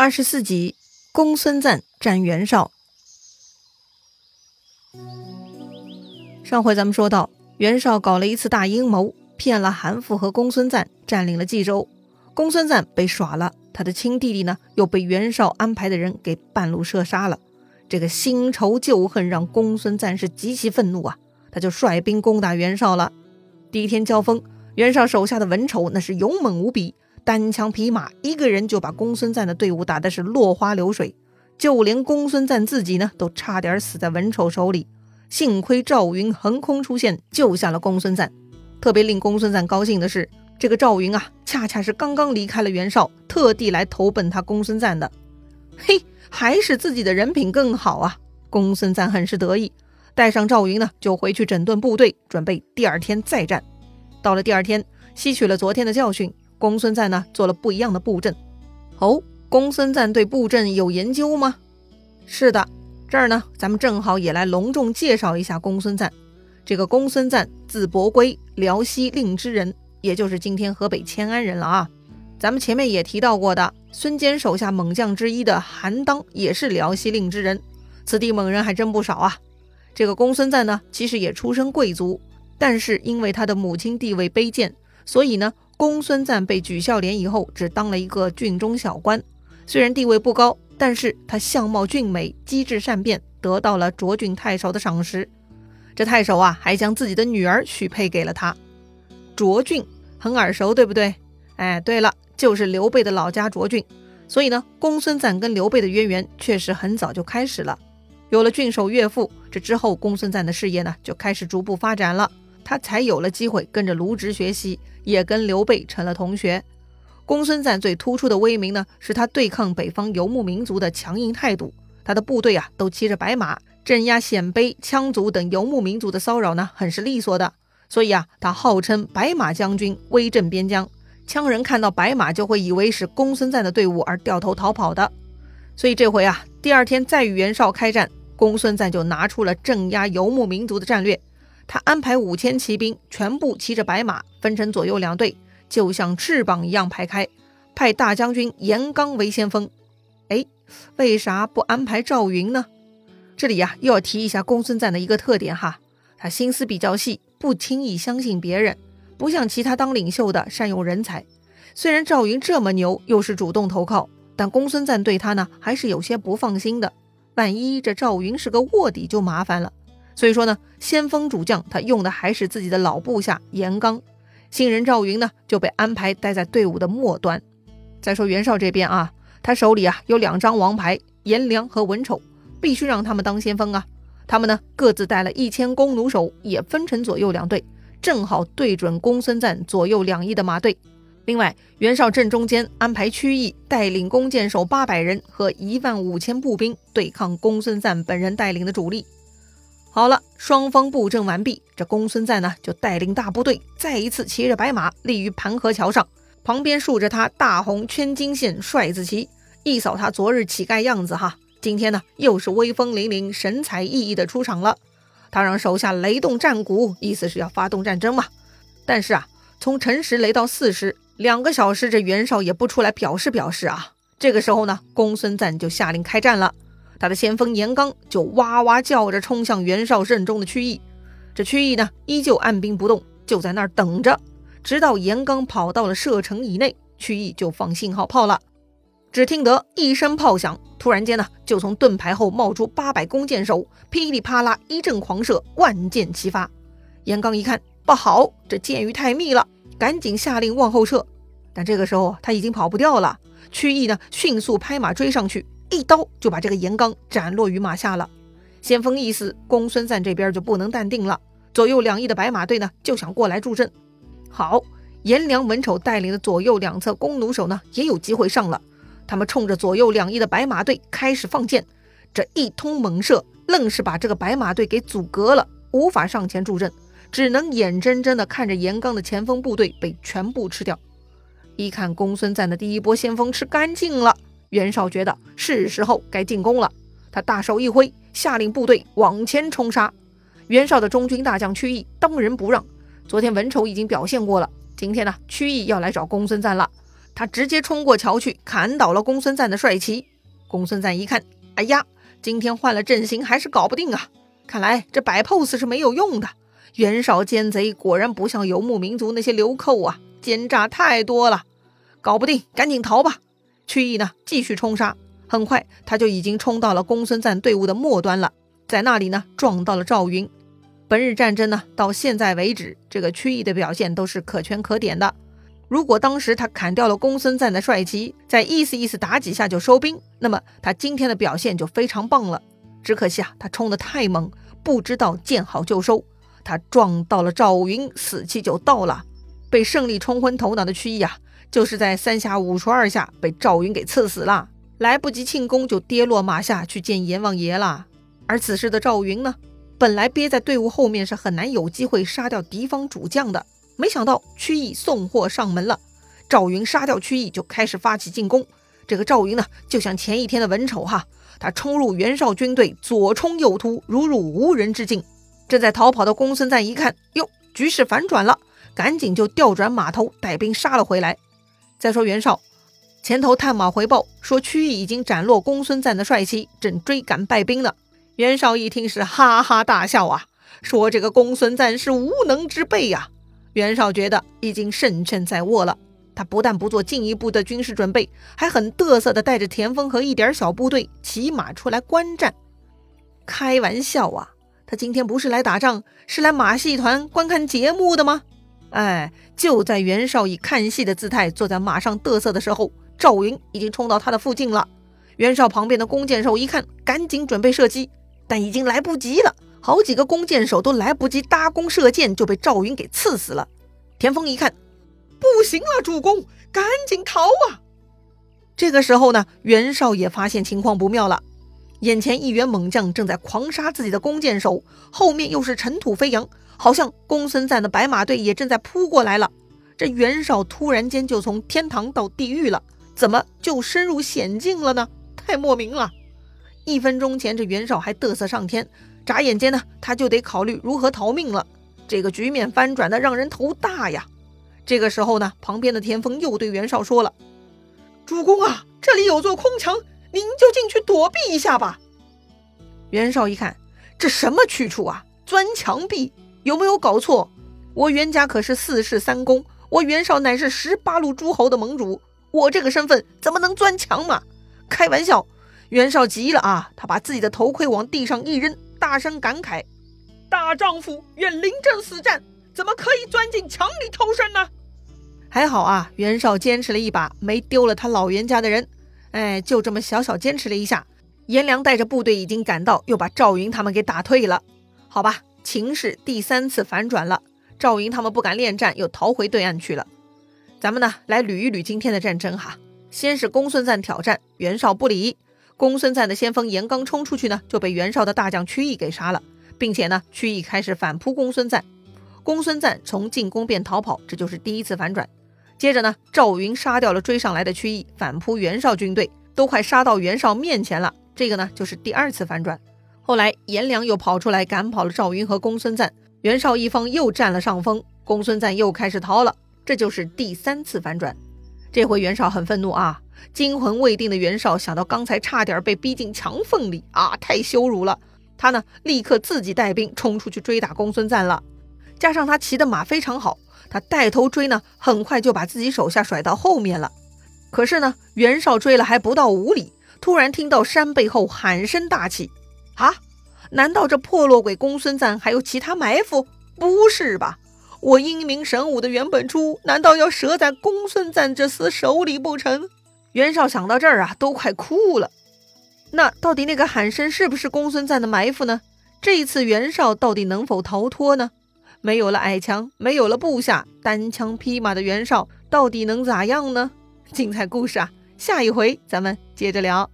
二十四集，公孙瓒战袁绍。上回咱们说到，袁绍搞了一次大阴谋，骗了韩馥和公孙瓒，占领了冀州。公孙瓒被耍了，他的亲弟弟呢，又被袁绍安排的人给半路射杀了。这个新仇旧恨让公孙瓒是极其愤怒啊，他就率兵攻打袁绍了。第一天交锋，袁绍手下的文丑那是勇猛无比。单枪匹马，一个人就把公孙瓒的队伍打的是落花流水，就连公孙瓒自己呢，都差点死在文丑手里。幸亏赵云横空出现，救下了公孙瓒。特别令公孙瓒高兴的是，这个赵云啊，恰恰是刚刚离开了袁绍，特地来投奔他公孙瓒的。嘿，还是自己的人品更好啊！公孙瓒很是得意，带上赵云呢，就回去整顿部队，准备第二天再战。到了第二天，吸取了昨天的教训。公孙瓒呢做了不一样的布阵。哦，公孙瓒对布阵有研究吗？是的，这儿呢，咱们正好也来隆重介绍一下公孙瓒。这个公孙瓒字伯圭，辽西令之人，也就是今天河北迁安人了啊。咱们前面也提到过的，孙坚手下猛将之一的韩当也是辽西令之人，此地猛人还真不少啊。这个公孙瓒呢，其实也出身贵族，但是因为他的母亲地位卑贱，所以呢。公孙瓒被举孝廉以后，只当了一个郡中小官，虽然地位不高，但是他相貌俊美，机智善变，得到了涿郡太守的赏识。这太守啊，还将自己的女儿许配给了他。涿郡很耳熟，对不对？哎，对了，就是刘备的老家涿郡。所以呢，公孙瓒跟刘备的渊源确实很早就开始了。有了郡守岳父，这之后公孙瓒的事业呢，就开始逐步发展了。他才有了机会跟着卢植学习，也跟刘备成了同学。公孙瓒最突出的威名呢，是他对抗北方游牧民族的强硬态度。他的部队啊，都骑着白马，镇压鲜卑、羌族等游牧民族的骚扰呢，很是利索的。所以啊，他号称白马将军，威震边疆。羌人看到白马就会以为是公孙瓒的队伍而掉头逃跑的。所以这回啊，第二天再与袁绍开战，公孙瓒就拿出了镇压游牧民族的战略。他安排五千骑兵全部骑着白马，分成左右两队，就像翅膀一样排开，派大将军严纲为先锋。哎，为啥不安排赵云呢？这里呀，又要提一下公孙瓒的一个特点哈，他心思比较细，不轻易相信别人，不像其他当领袖的善用人才。虽然赵云这么牛，又是主动投靠，但公孙瓒对他呢，还是有些不放心的。万一这赵云是个卧底，就麻烦了。所以说呢，先锋主将他用的还是自己的老部下严刚，新人赵云呢就被安排待在队伍的末端。再说袁绍这边啊，他手里啊有两张王牌，颜良和文丑，必须让他们当先锋啊。他们呢各自带了一千弓弩手，也分成左右两队，正好对准公孙瓒左右两翼的马队。另外，袁绍正中间安排曲义带领弓箭手八百人和一万五千步兵对抗公孙瓒本人带领的主力。好了，双方布阵完毕，这公孙瓒呢就带领大部队再一次骑着白马立于盘河桥上，旁边竖着他大红圈金线帅字旗，一扫他昨日乞丐样子哈，今天呢又是威风凛凛、神采奕奕的出场了。他让手下雷动战鼓，意思是要发动战争嘛。但是啊，从辰时雷到巳时，两个小时，这袁绍也不出来表示表示啊。这个时候呢，公孙瓒就下令开战了。他的先锋严刚就哇哇叫着冲向袁绍阵中的曲义，这曲义呢依旧按兵不动，就在那儿等着，直到严刚跑到了射程以内，曲义就放信号炮了。只听得一声炮响，突然间呢，就从盾牌后冒出八百弓箭手，噼里啪啦一阵狂射，万箭齐发。严刚一看不好，这箭雨太密了，赶紧下令往后撤。但这个时候他已经跑不掉了，曲义呢迅速拍马追上去。一刀就把这个严刚斩落于马下了。先锋一死，公孙瓒这边就不能淡定了。左右两翼的白马队呢，就想过来助阵。好，颜良、文丑带领的左右两侧弓弩手呢，也有机会上了。他们冲着左右两翼的白马队开始放箭，这一通猛射，愣是把这个白马队给阻隔了，无法上前助阵，只能眼睁睁地看着严刚的前锋部队被全部吃掉。一看公孙瓒的第一波先锋吃干净了。袁绍觉得是时候该进攻了，他大手一挥，下令部队往前冲杀。袁绍的中军大将曲义当仁不让。昨天文丑已经表现过了，今天呢，曲义要来找公孙瓒了。他直接冲过桥去，砍倒了公孙瓒的帅旗。公孙瓒一看，哎呀，今天换了阵型还是搞不定啊！看来这摆 pose 是没有用的。袁绍奸贼果然不像游牧民族那些流寇啊，奸诈太多了，搞不定，赶紧逃吧。曲义呢，继续冲杀，很快他就已经冲到了公孙瓒队伍的末端了，在那里呢撞到了赵云。本日战争呢，到现在为止，这个曲义的表现都是可圈可点的。如果当时他砍掉了公孙瓒的帅旗，再意思意思打几下就收兵，那么他今天的表现就非常棒了。只可惜啊，他冲得太猛，不知道见好就收，他撞到了赵云，死期就到了。被胜利冲昏头脑的曲义啊，就是在三下五除二下被赵云给刺死了，来不及庆功就跌落马下去见阎王爷了。而此时的赵云呢，本来憋在队伍后面是很难有机会杀掉敌方主将的。没想到曲义送货上门了，赵云杀掉曲义就开始发起进攻。这个赵云呢，就像前一天的文丑哈，他冲入袁绍军队，左冲右突，如入无人之境。正在逃跑的公孙瓒一看，哟，局势反转了，赶紧就调转马头，带兵杀了回来。再说袁绍前头探马回报说，曲义已经斩落公孙瓒的帅旗，正追赶败兵呢。袁绍一听是哈哈大笑啊，说这个公孙瓒是无能之辈呀。袁绍觉得已经胜券在握了，他不但不做进一步的军事准备，还很得瑟的带着田丰和一点小部队骑马出来观战。开玩笑啊，他今天不是来打仗，是来马戏团观看节目的吗？哎，就在袁绍以看戏的姿态坐在马上得瑟的时候，赵云已经冲到他的附近了。袁绍旁边的弓箭手一看，赶紧准备射击，但已经来不及了。好几个弓箭手都来不及搭弓射箭，就被赵云给刺死了。田丰一看，不行了，主公，赶紧逃啊！这个时候呢，袁绍也发现情况不妙了，眼前一员猛将正在狂杀自己的弓箭手，后面又是尘土飞扬，好像公孙瓒的白马队也正在扑过来了。这袁绍突然间就从天堂到地狱了，怎么就深入险境了呢？太莫名了！一分钟前，这袁绍还嘚瑟上天。眨眼间呢，他就得考虑如何逃命了。这个局面翻转的让人头大呀！这个时候呢，旁边的田丰又对袁绍说了：“主公啊，这里有座空墙，您就进去躲避一下吧。”袁绍一看，这什么去处啊？钻墙壁？有没有搞错？我袁家可是四世三公，我袁绍乃是十八路诸侯的盟主，我这个身份怎么能钻墙嘛？开玩笑！袁绍急了啊，他把自己的头盔往地上一扔。大声感慨：“大丈夫愿临阵死战，怎么可以钻进墙里偷生呢？”还好啊，袁绍坚持了一把，没丢了他老袁家的人。哎，就这么小小坚持了一下，颜良带着部队已经赶到，又把赵云他们给打退了。好吧，情势第三次反转了，赵云他们不敢恋战，又逃回对岸去了。咱们呢，来捋一捋今天的战争哈。先是公孙瓒挑战，袁绍不理。公孙瓒的先锋严刚冲出去呢，就被袁绍的大将曲义给杀了，并且呢，曲义开始反扑公孙瓒，公孙瓒从进攻变逃跑，这就是第一次反转。接着呢，赵云杀掉了追上来的曲义，反扑袁绍军队，都快杀到袁绍面前了，这个呢就是第二次反转。后来颜良又跑出来赶跑了赵云和公孙瓒，袁绍一方又占了上风，公孙瓒又开始逃了，这就是第三次反转。这回袁绍很愤怒啊。惊魂未定的袁绍想到刚才差点被逼进墙缝里啊，太羞辱了！他呢，立刻自己带兵冲出去追打公孙瓒了。加上他骑的马非常好，他带头追呢，很快就把自己手下甩到后面了。可是呢，袁绍追了还不到五里，突然听到山背后喊声大起：“啊，难道这破落鬼公孙瓒还有其他埋伏？不是吧？我英明神武的袁本初，难道要折在公孙瓒这厮手里不成？”袁绍想到这儿啊，都快哭了。那到底那个喊声是不是公孙瓒的埋伏呢？这一次袁绍到底能否逃脱呢？没有了矮墙，没有了部下，单枪匹马的袁绍到底能咋样呢？精彩故事啊，下一回咱们接着聊。